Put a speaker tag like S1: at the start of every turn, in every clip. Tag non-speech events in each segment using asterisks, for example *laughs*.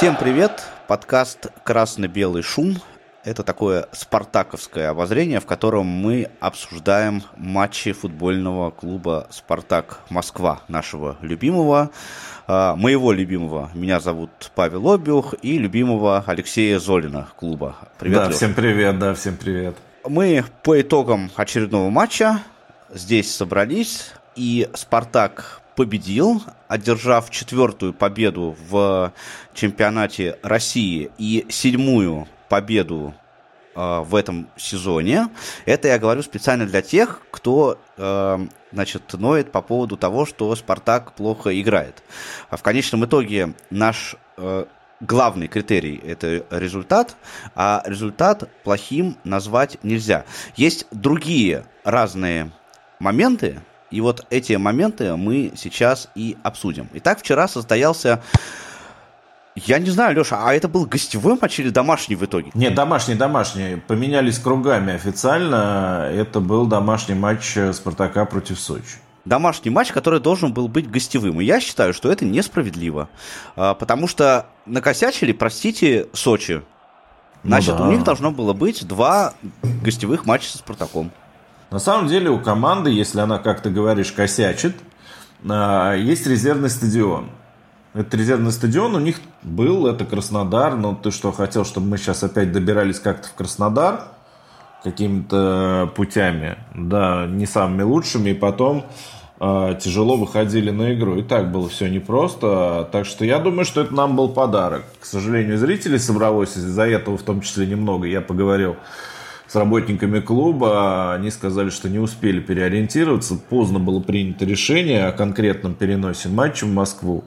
S1: Всем привет! Подкаст «Красно-белый шум». Это такое спартаковское обозрение, в котором мы обсуждаем матчи футбольного клуба «Спартак Москва», нашего любимого, а, моего любимого. Меня зовут Павел Обиух и любимого Алексея Золина клуба.
S2: Привет, Да, Лех. всем привет, да, всем привет.
S1: Мы по итогам очередного матча здесь собрались, и «Спартак» победил, одержав четвертую победу в чемпионате России и седьмую победу э, в этом сезоне. Это я говорю специально для тех, кто э, значит, ноет по поводу того, что Спартак плохо играет. А в конечном итоге наш э, главный критерий – это результат, а результат плохим назвать нельзя. Есть другие разные моменты, и вот эти моменты мы сейчас и обсудим. Итак, вчера состоялся я не знаю, Леша, а это был гостевой матч или домашний в итоге?
S2: Нет, домашний, домашний. Поменялись кругами официально. Это был домашний матч Спартака против Сочи.
S1: Домашний матч, который должен был быть гостевым. И я считаю, что это несправедливо. А, потому что накосячили, простите, Сочи. Ну Значит, ну да. у них должно было быть два гостевых матча со Спартаком.
S2: На самом деле у команды, если она, как ты говоришь, косячит, а, есть резервный стадион. Этот резервный стадион у них был, это Краснодар. Но ты что, хотел, чтобы мы сейчас опять добирались как-то в Краснодар? Какими-то путями, да, не самыми лучшими. И потом э, тяжело выходили на игру. И так было все непросто. Так что я думаю, что это нам был подарок. К сожалению, зрителей собралось из-за этого в том числе немного. Я поговорил с работниками клуба. Они сказали, что не успели переориентироваться. Поздно было принято решение о конкретном переносе матча в Москву.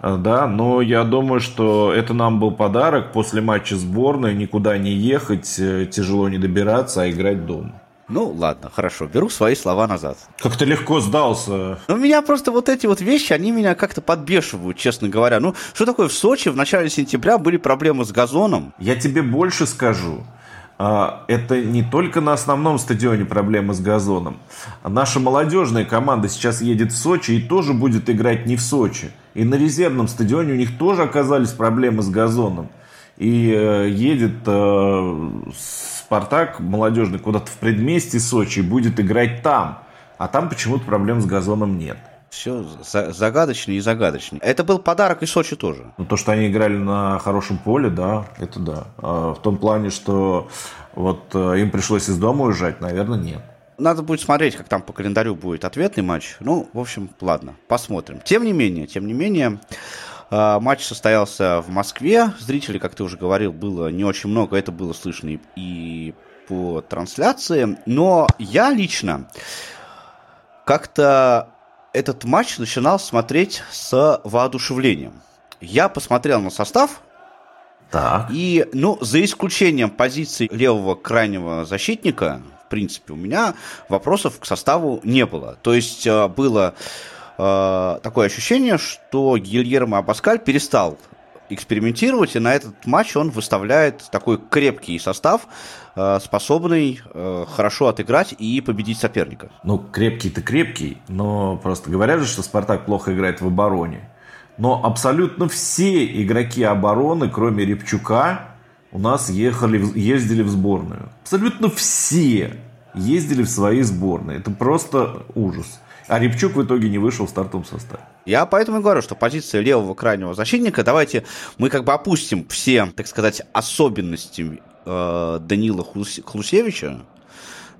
S2: Э, да, но я думаю, что это нам был подарок после матча сборной, никуда не ехать, э, тяжело не добираться, а играть дома.
S1: Ну, ладно, хорошо, беру свои слова назад.
S2: Как ты легко сдался.
S1: Ну, меня просто вот эти вот вещи, они меня как-то подбешивают, честно говоря. Ну, что такое в Сочи в начале сентября были проблемы с газоном?
S2: Я тебе больше скажу. А, это не только на основном стадионе проблемы с газоном. Наша молодежная команда сейчас едет в Сочи и тоже будет играть не в Сочи. И на резервном стадионе у них тоже оказались проблемы с газоном. И э, едет э, Спартак молодежный куда-то в предместье Сочи и будет играть там. А там почему-то проблем с газоном нет.
S1: Все загадочнее и загадочнее. Это был подарок и Сочи тоже.
S2: Ну, то, что они играли на хорошем поле, да, это да. А в том плане, что вот э, им пришлось из дома уезжать, наверное, нет.
S1: Надо будет смотреть, как там по календарю будет ответный матч. Ну, в общем, ладно, посмотрим. Тем не менее, тем не менее, э, матч состоялся в Москве. Зрителей, как ты уже говорил, было не очень много. Это было слышно и по трансляции. Но я лично как-то этот матч начинал смотреть с воодушевлением. Я посмотрел на состав, так. и, ну, за исключением позиции левого крайнего защитника, в принципе, у меня вопросов к составу не было. То есть э, было э, такое ощущение, что Гильермо Абаскаль перестал экспериментировать, и на этот матч он выставляет такой крепкий состав, э, способный э, хорошо отыграть и победить соперника.
S2: Ну, крепкий-то крепкий, но просто говорят же, что Спартак плохо играет в обороне. Но абсолютно все игроки обороны, кроме Репчука, у нас ехали, ездили в сборную. Абсолютно все ездили в свои сборные. Это просто ужас. А Репчук в итоге не вышел в стартовом составе.
S1: Я поэтому и говорю, что позиция левого крайнего защитника, давайте мы как бы опустим все, так сказать, особенности э, Данила Хлусевича,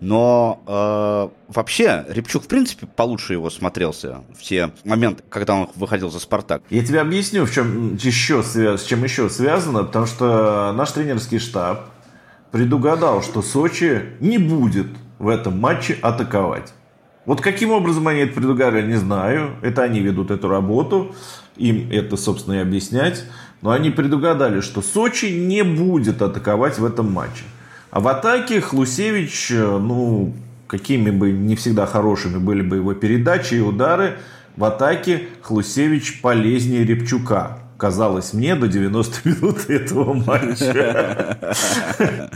S1: но э, вообще Репчук, в принципе, получше его смотрелся в те моменты, когда он выходил за «Спартак».
S2: Я тебе объясню, в чем еще связ... с чем еще связано, потому что наш тренерский штаб предугадал, что Сочи не будет в этом матче атаковать. Вот каким образом они это предугадали, не знаю. Это они ведут эту работу. Им это, собственно, и объяснять. Но они предугадали, что Сочи не будет атаковать в этом матче. А в атаке Хлусевич, ну, какими бы не всегда хорошими были бы его передачи и удары, в атаке Хлусевич полезнее Репчука казалось мне до 90 минут *laughs* этого матча. *laughs*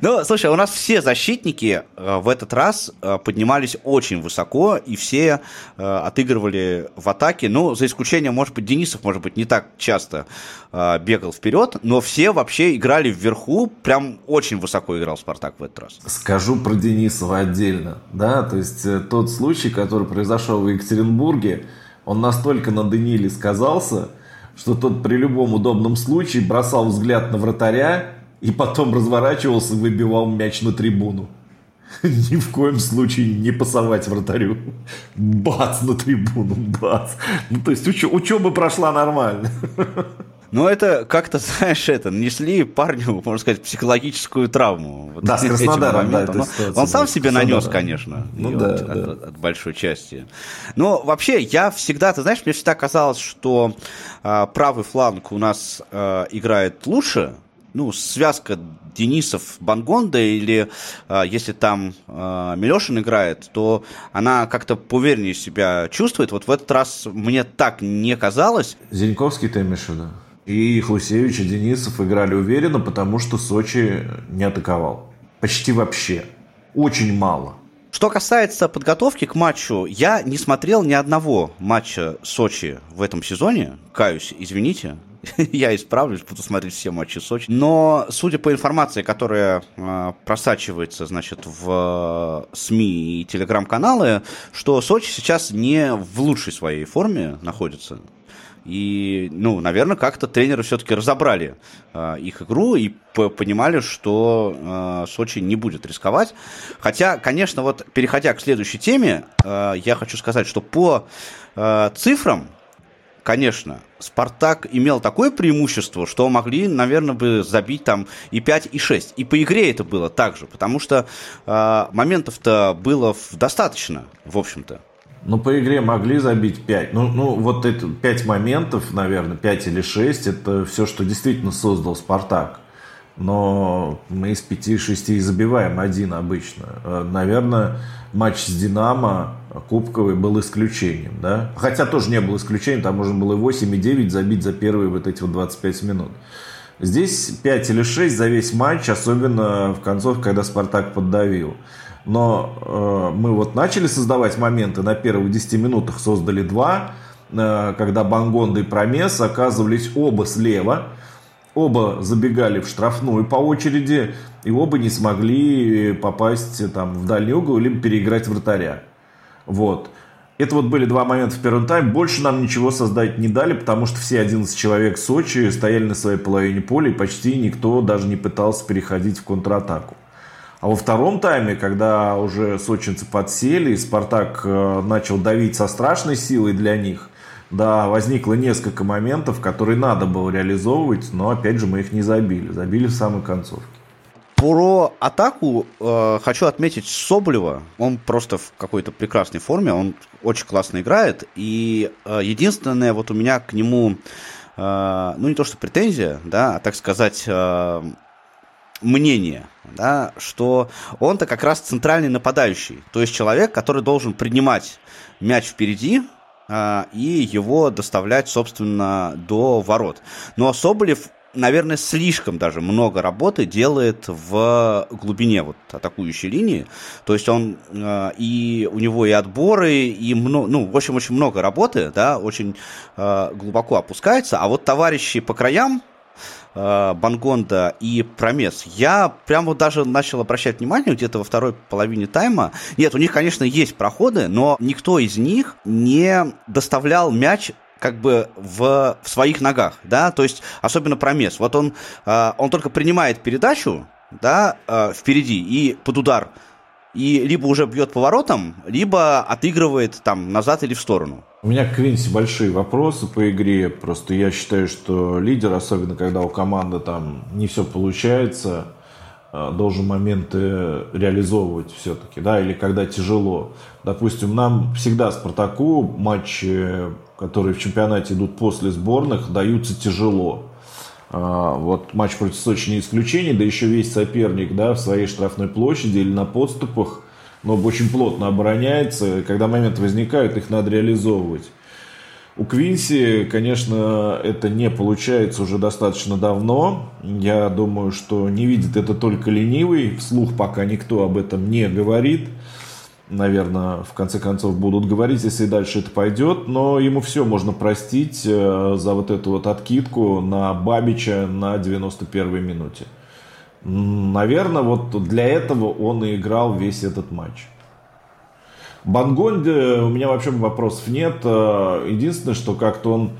S1: Ну, слушай, у нас все защитники э, в этот раз э, поднимались очень высоко, и все э, отыгрывали в атаке. Ну, за исключением, может быть, Денисов, может быть, не так часто бегал вперед, но все вообще играли вверху, прям очень высоко играл Спартак в этот раз.
S2: Скажу про Денисова отдельно, да, то есть тот случай, который произошел в Екатеринбурге, он настолько на Даниле сказался, что тот при любом удобном случае бросал взгляд на вратаря и потом разворачивался и выбивал мяч на трибуну. Ни в коем случае не пасовать вратарю. Бац на трибуну, бац. Ну, то есть уч- учеба прошла нормально.
S1: Ну, это как-то, знаешь, это, нанесли парню, можно сказать, психологическую травму.
S2: Вот да, с Краснодаром, да,
S1: он, он сам себе нанес, конечно, ну, да, от, да. От, от большой части. Но вообще, я всегда, ты знаешь, мне всегда казалось, что э, правый фланг у нас э, играет лучше, ну, связка Денисов Бангонда или э, если там э, Милешин играет, то она как-то поувереннее себя чувствует. Вот в этот раз мне так не казалось.
S2: Зиньковский ты имеешь в виду? И Хлусевич и Денисов играли уверенно, потому что Сочи не атаковал. Почти вообще. Очень мало.
S1: Что касается подготовки к матчу, я не смотрел ни одного матча Сочи в этом сезоне. Каюсь, извините. *laughs* я исправлюсь, буду смотреть все матчи Сочи. Но, судя по информации, которая э, просачивается, значит, в э, СМИ и телеграм-каналы, что Сочи сейчас не в лучшей своей форме находится. И, ну, наверное, как-то тренеры все-таки разобрали э, их игру и понимали, что э, Сочи не будет рисковать. Хотя, конечно, вот переходя к следующей теме, э, я хочу сказать, что по э, цифрам, конечно, Спартак имел такое преимущество, что могли, наверное, бы забить там и 5, и 6. И по игре это было так же, потому что э, моментов-то было достаточно, в общем-то.
S2: Ну, по игре могли забить 5. Ну, ну вот это 5 моментов, наверное, 5 или 6, это все, что действительно создал Спартак. Но мы из 5-6 забиваем один обычно. Э, наверное, матч с Динамо Кубковый был исключением, да? Хотя тоже не был исключением, там можно было и 8, и 9 забить за первые вот эти вот 25 минут. Здесь 5 или 6 за весь матч, особенно в концовке, когда Спартак поддавил. Но э, мы вот начали создавать моменты, на первых 10 минутах создали два, э, когда Бангонда и Промес оказывались оба слева, оба забегали в штрафную по очереди, и оба не смогли попасть там, в дальний угол, либо переиграть вратаря. Вот. Это вот были два момента в первом тайме. Больше нам ничего создать не дали, потому что все 11 человек Сочи стояли на своей половине поля, и почти никто даже не пытался переходить в контратаку. А во втором тайме, когда уже сочинцы подсели, и Спартак э, начал давить со страшной силой для них, да, возникло несколько моментов, которые надо было реализовывать, но опять же мы их не забили. Забили в самой концовке.
S1: Про атаку э, хочу отметить Соболева. Он просто в какой-то прекрасной форме, он очень классно играет. И э, единственное, вот у меня к нему, э, ну не то что претензия, да, а так сказать, э, мнение, да, что он-то как раз центральный нападающий, то есть человек, который должен принимать мяч впереди а, и его доставлять, собственно, до ворот. Но Соболев наверное, слишком даже много работы делает в глубине вот атакующей линии. То есть он э, и у него и отборы, и много, ну, в общем, очень много работы, да, очень э, глубоко опускается. А вот товарищи по краям, э, Бангонда и Промес, я прям вот даже начал обращать внимание где-то во второй половине тайма. Нет, у них, конечно, есть проходы, но никто из них не доставлял мяч как бы в, в своих ногах, да, то есть особенно Промес. Вот он, э, он только принимает передачу, да, э, впереди и под удар, и либо уже бьет поворотом, либо отыгрывает там назад или в сторону.
S2: У меня к Квинси большие вопросы по игре. Просто я считаю, что лидер, особенно когда у команды там не все получается, э, должен моменты реализовывать все-таки, да, или когда тяжело. Допустим, нам всегда Спартаку матчи, которые в чемпионате идут после сборных, даются тяжело. А, вот матч против Сочи не исключение, да еще весь соперник да, в своей штрафной площади или на подступах но очень плотно обороняется. Когда моменты возникают, их надо реализовывать. У Квинси, конечно, это не получается уже достаточно давно. Я думаю, что не видит это только ленивый. Вслух пока никто об этом не говорит. Наверное, в конце концов будут говорить, если дальше это пойдет. Но ему все можно простить э, за вот эту вот откидку на Бабича на 91-й минуте. Наверное, вот для этого он и играл весь этот матч. Бангонде у меня вообще вопросов нет. Э, единственное, что как-то он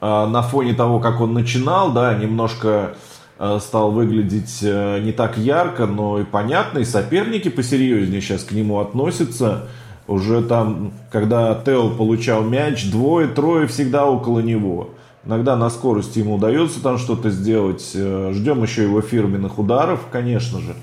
S2: э, на фоне того, как он начинал, да, немножко стал выглядеть не так ярко, но и понятно, и соперники посерьезнее сейчас к нему относятся. Уже там, когда Тео получал мяч, двое-трое всегда около него. Иногда на скорости ему удается там что-то сделать. Ждем еще его фирменных ударов, конечно же.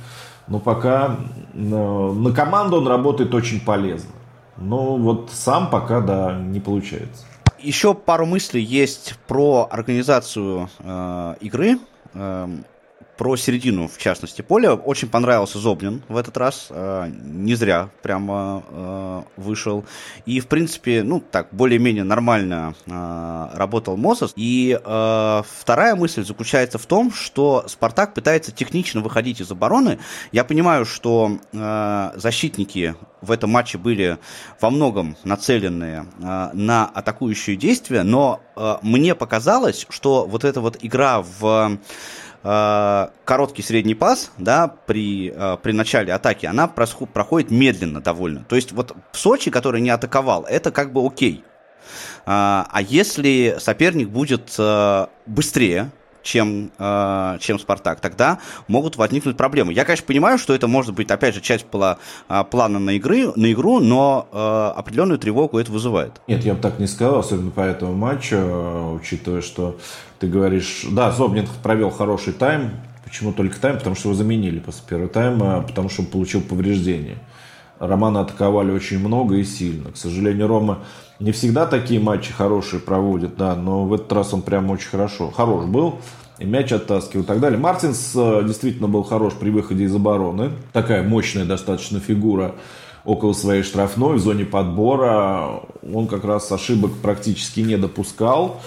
S2: Но пока на команду он работает очень полезно. Но вот сам пока, да, не получается.
S1: Еще пару мыслей есть про организацию э, игры. Э, про середину, в частности, поля. Очень понравился Зобнин в этот раз. Э, не зря прямо э, вышел. И, в принципе, ну, так, более-менее нормально э, работал Мосос. И вторая мысль заключается в том, что Спартак пытается технично выходить из обороны. Я понимаю, что защитники в этом матче были во многом нацелены на атакующие действия, но мне показалось, что вот эта вот игра в короткий средний пас, да, при, э, при начале атаки, она проходит медленно довольно. То есть вот в Сочи, который не атаковал, это как бы окей. А, а если соперник будет э, быстрее, чем, э, чем Спартак, тогда могут возникнуть проблемы. Я, конечно, понимаю, что это может быть, опять же, часть пла, э, плана на, игры, на игру, но э, определенную тревогу это вызывает.
S2: Нет, я бы так не сказал, особенно по этому матчу, учитывая, что ты говоришь, да, Зобнин провел хороший тайм, Почему только тайм? Потому что его заменили после первого тайма, потому что он получил повреждение. Романа атаковали очень много и сильно. К сожалению, Рома не всегда такие матчи хорошие проводит, да, но в этот раз он прям очень хорошо, хорош был. И мяч оттаскивал и так далее. Мартинс э, действительно был хорош при выходе из обороны. Такая мощная достаточно фигура около своей штрафной в зоне подбора. Он как раз ошибок практически не допускал.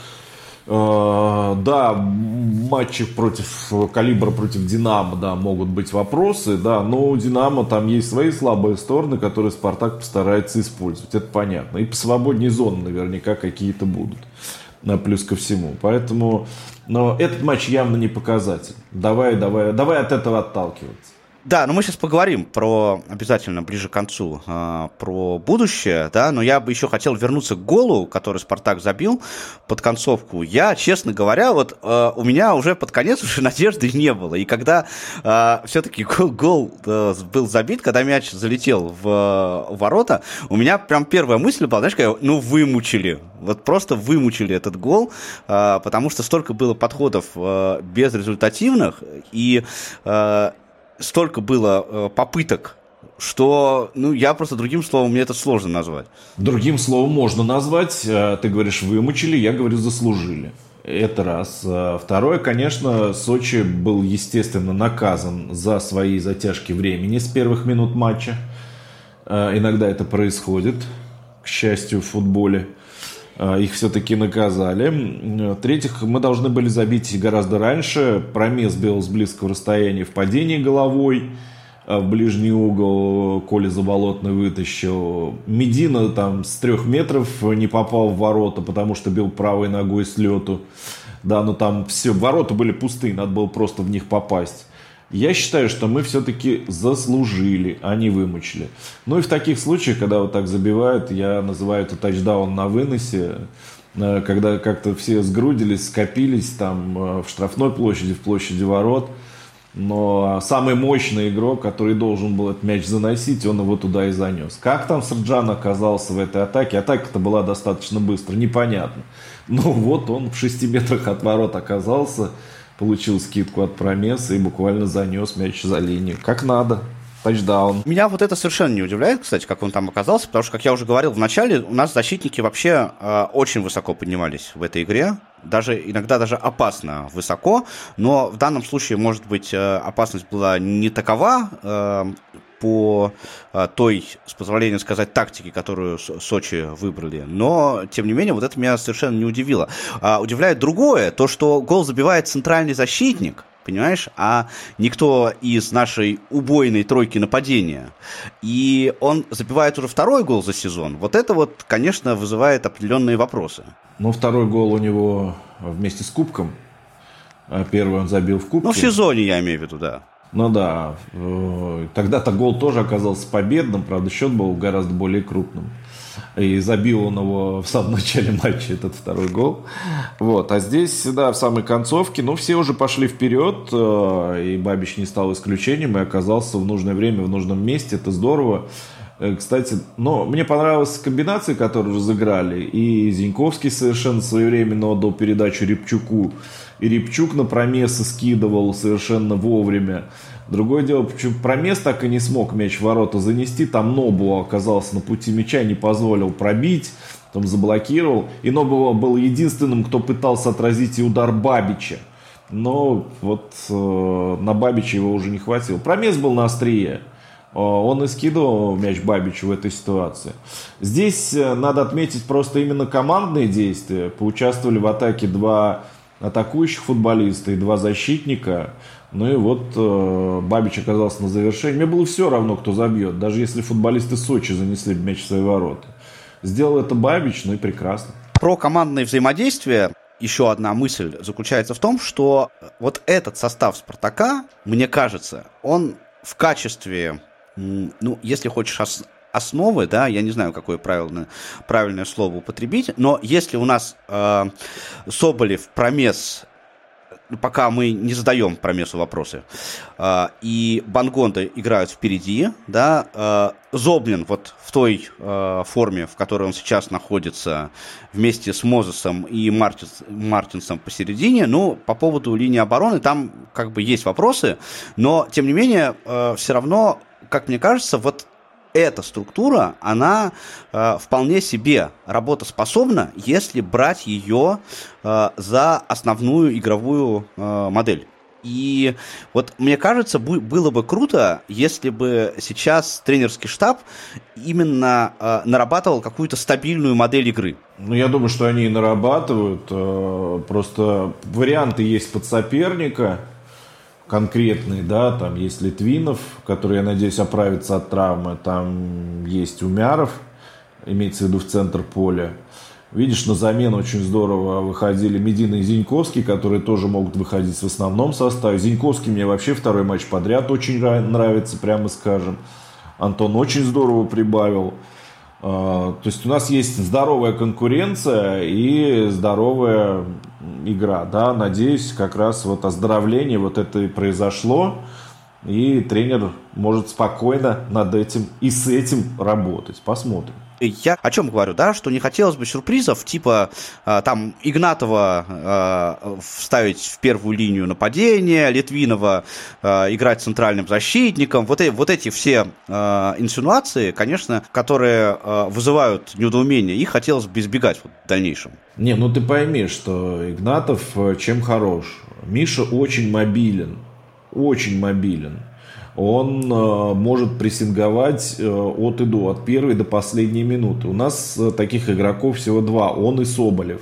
S2: Э, да, матчи против Калибра, против Динамо, да, могут быть вопросы, да, но у Динамо там есть свои слабые стороны, которые Спартак постарается использовать, это понятно. И по свободней зоне наверняка какие-то будут, плюс ко всему. Поэтому, но этот матч явно не показатель. Давай, давай, давай от этого отталкиваться.
S1: Да, но мы сейчас поговорим про обязательно ближе к концу э, про будущее, да, но я бы еще хотел вернуться к голу, который Спартак забил под концовку. Я, честно говоря, вот э, у меня уже под конец уже *laughs* надежды не было. И когда э, все-таки гол, гол э, был забит, когда мяч залетел в ворота, у меня прям первая мысль была, знаешь, как, ну вымучили, вот просто вымучили этот гол, потому что столько было подходов безрезультативных и столько было э, попыток что, ну, я просто другим словом, мне это сложно назвать.
S2: Другим словом можно назвать. Э, ты говоришь, вымучили, я говорю, заслужили. Это раз. Э, второе, конечно, Сочи был, естественно, наказан за свои затяжки времени с первых минут матча. Иногда это происходит, к счастью, в футболе. Их все-таки наказали. В-третьих, мы должны были забить гораздо раньше. Промес бил с близкого расстояния в падении головой в ближний угол Коля Заболотный вытащил. Медина там с трех метров не попал в ворота, потому что бил правой ногой с лету. Да, но там все, ворота были пустые, надо было просто в них попасть. Я считаю, что мы все-таки заслужили, а не вымучили. Ну и в таких случаях, когда вот так забивают, я называю это тачдаун на выносе, э, когда как-то все сгрудились, скопились там э, в штрафной площади, в площади ворот. Но самый мощный игрок, который должен был этот мяч заносить, он его туда и занес. Как там Сарджан оказался в этой атаке? Атака-то была достаточно быстро, непонятно. Но вот он в 6 метрах от ворот оказался получил скидку от Промеса и буквально занес мяч за линию. Как надо. Тачдаун.
S1: Меня вот это совершенно не удивляет, кстати, как он там оказался, потому что, как я уже говорил в начале, у нас защитники вообще э, очень высоко поднимались в этой игре, даже иногда даже опасно высоко, но в данном случае, может быть, э, опасность была не такова, э, по а, той, с позволения сказать, тактике, которую Сочи выбрали. Но, тем не менее, вот это меня совершенно не удивило. А, удивляет другое, то, что гол забивает центральный защитник, понимаешь, а никто из нашей убойной тройки нападения. И он забивает уже второй гол за сезон. Вот это вот, конечно, вызывает определенные вопросы.
S2: Ну, второй гол у него вместе с Кубком. А первый он забил в Кубке.
S1: Ну, в сезоне, я имею в виду, да.
S2: Ну да, э, тогда-то гол тоже оказался победным, правда, счет был гораздо более крупным. И забил он его в самом *laughs* начале матча, этот второй гол. Вот. А здесь, да, в самой концовке, ну, все уже пошли вперед, э, и Бабич не стал исключением, и оказался в нужное время, в нужном месте. Это здорово. Э, кстати, но мне понравилась комбинация, которую разыграли. И Зиньковский совершенно своевременно отдал передачу Репчуку. И Репчук на промесы скидывал совершенно вовремя. Другое дело, почему промес так и не смог мяч в ворота занести. Там Нобу оказался на пути мяча, не позволил пробить. Там заблокировал. И Нобу был единственным, кто пытался отразить и удар Бабича. Но вот э, на Бабича его уже не хватило. Промес был на острие. Э, он и скидывал мяч Бабичу в этой ситуации. Здесь э, надо отметить просто именно командные действия. Поучаствовали в атаке два атакующих футболиста и два защитника. Ну и вот э, Бабич оказался на завершении. Мне было все равно, кто забьет, даже если футболисты Сочи занесли мяч в свои ворота. Сделал это Бабич, ну и прекрасно.
S1: Про командное взаимодействие еще одна мысль заключается в том, что вот этот состав Спартака, мне кажется, он в качестве, ну, если хочешь, основы, да, я не знаю, какое правильное, правильное слово употребить, но если у нас э, Соболев, Промес, ну, пока мы не задаем Промесу вопросы, э, и Бангонда играют впереди, да, э, Зоблин вот в той э, форме, в которой он сейчас находится, вместе с Мозесом и Мартинс, Мартинсом посередине, ну, по поводу линии обороны там как бы есть вопросы, но, тем не менее, все равно, как мне кажется, вот эта структура, она э, вполне себе работоспособна, если брать ее э, за основную игровую э, модель. И вот мне кажется, было бы круто, если бы сейчас тренерский штаб именно э, нарабатывал какую-то стабильную модель игры.
S2: Ну, я думаю, что они и нарабатывают. Э, просто варианты есть под соперника конкретный, да, там есть Литвинов, который, я надеюсь, оправится от травмы, там есть Умяров, имеется в виду в центр поля. Видишь, на замену очень здорово выходили Медина и Зиньковский, которые тоже могут выходить в основном составе. Зиньковский мне вообще второй матч подряд очень нравится, прямо скажем. Антон очень здорово прибавил. А, то есть у нас есть здоровая конкуренция и здоровая игра. Да? Надеюсь, как раз вот оздоровление вот это и произошло. И тренер может спокойно над этим и с этим работать. Посмотрим.
S1: Я о чем говорю, да, что не хотелось бы сюрпризов, типа э, там Игнатова э, вставить в первую линию нападения, Литвинова э, играть центральным защитником. Вот, э, вот эти все э, инсинуации, конечно, которые э, вызывают недоумение, их хотелось бы избегать вот, в дальнейшем.
S2: Не, ну ты пойми, что Игнатов э, чем хорош. Миша очень мобилен, очень мобилен он э, может прессинговать э, от и до, от первой до последней минуты. У нас э, таких игроков всего два, он и Соболев.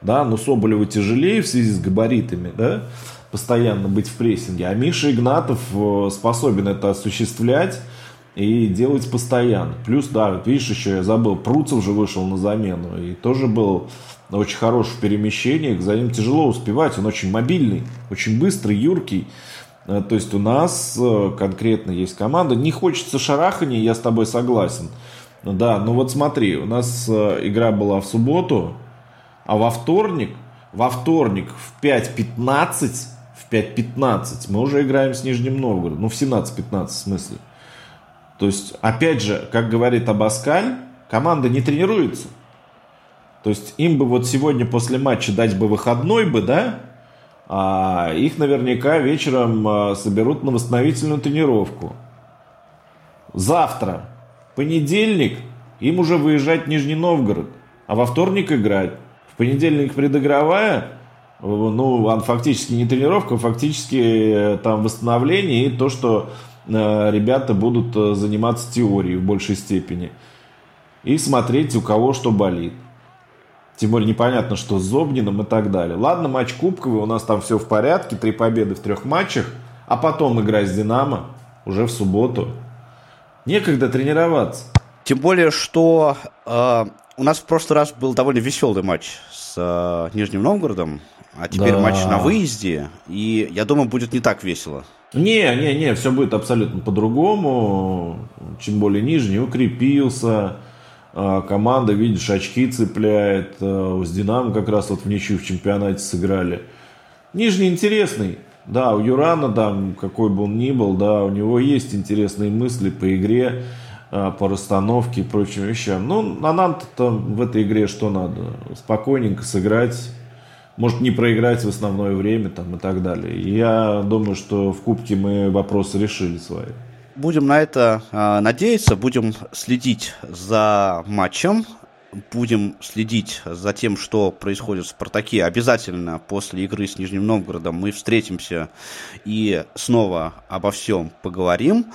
S2: Да, но Соболеву тяжелее в связи с габаритами, да, постоянно быть в прессинге. А Миша Игнатов способен это осуществлять и делать постоянно. Плюс, да, вот видишь, еще я забыл, Пруцев же вышел на замену и тоже был очень хорош в перемещениях, за ним тяжело успевать, он очень мобильный, очень быстрый, юркий. Э, то есть у нас э, конкретно есть команда. Не хочется шарахания, я с тобой согласен. Да, ну вот смотри, у нас э, игра была в субботу, а во вторник, во вторник в 5.15, в 5.15 мы уже играем с Нижним Новгородом. Ну, в 17.15 в смысле. То есть, опять же, как говорит Абаскаль, команда не тренируется. То есть, им бы вот сегодня после матча дать бы выходной бы, да, а их наверняка вечером а, соберут на восстановительную тренировку. Завтра, понедельник, им уже выезжать в Нижний Новгород, а во вторник играть. В понедельник предыгровая, ну, фактически не тренировка, фактически э, там восстановление и то, что э, ребята будут э, заниматься теорией в большей степени. И смотреть, у кого что болит. Тем более непонятно, что с Зобниным и так далее. Ладно, матч кубковый, у нас там все в порядке, три победы в трех матчах, а потом играть с Динамо уже в субботу. Некогда тренироваться.
S1: Тем более, что э, у нас в прошлый раз был довольно веселый матч с э, Нижним Новгородом, а теперь да. матч на выезде, и я думаю, будет не так весело.
S2: Не, не, не, все будет абсолютно по-другому. Чем более Нижний укрепился, команда, видишь, очки цепляет. А, с Динамо как раз вот в ничью в чемпионате сыграли. Нижний интересный. Да, у Юрана там, какой бы он ни был, да, у него есть интересные мысли по игре, а, по расстановке и прочим вещам. Ну, а нам-то в этой игре что надо? Спокойненько сыграть, может не проиграть в основное время там и так далее. я думаю, что в Кубке мы вопросы решили свои.
S1: Будем на это э, надеяться, будем следить за матчем, будем следить за тем, что происходит в «Спартаке». Обязательно после игры с Нижним Новгородом мы встретимся и снова обо всем поговорим.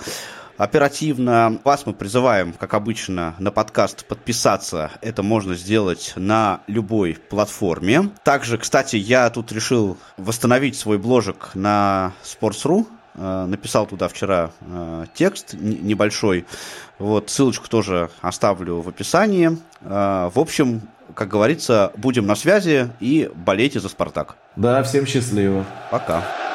S1: Оперативно вас мы призываем, как обычно, на подкаст подписаться. Это можно сделать на любой платформе. Также, кстати, я тут решил восстановить свой бложек на Sports.ru. Э, написал туда вчера э, текст небольшой. Вот, ссылочку тоже оставлю в описании. Э, в общем, как говорится, будем на связи и болейте за «Спартак».
S2: Да, всем счастливо.
S1: Пока.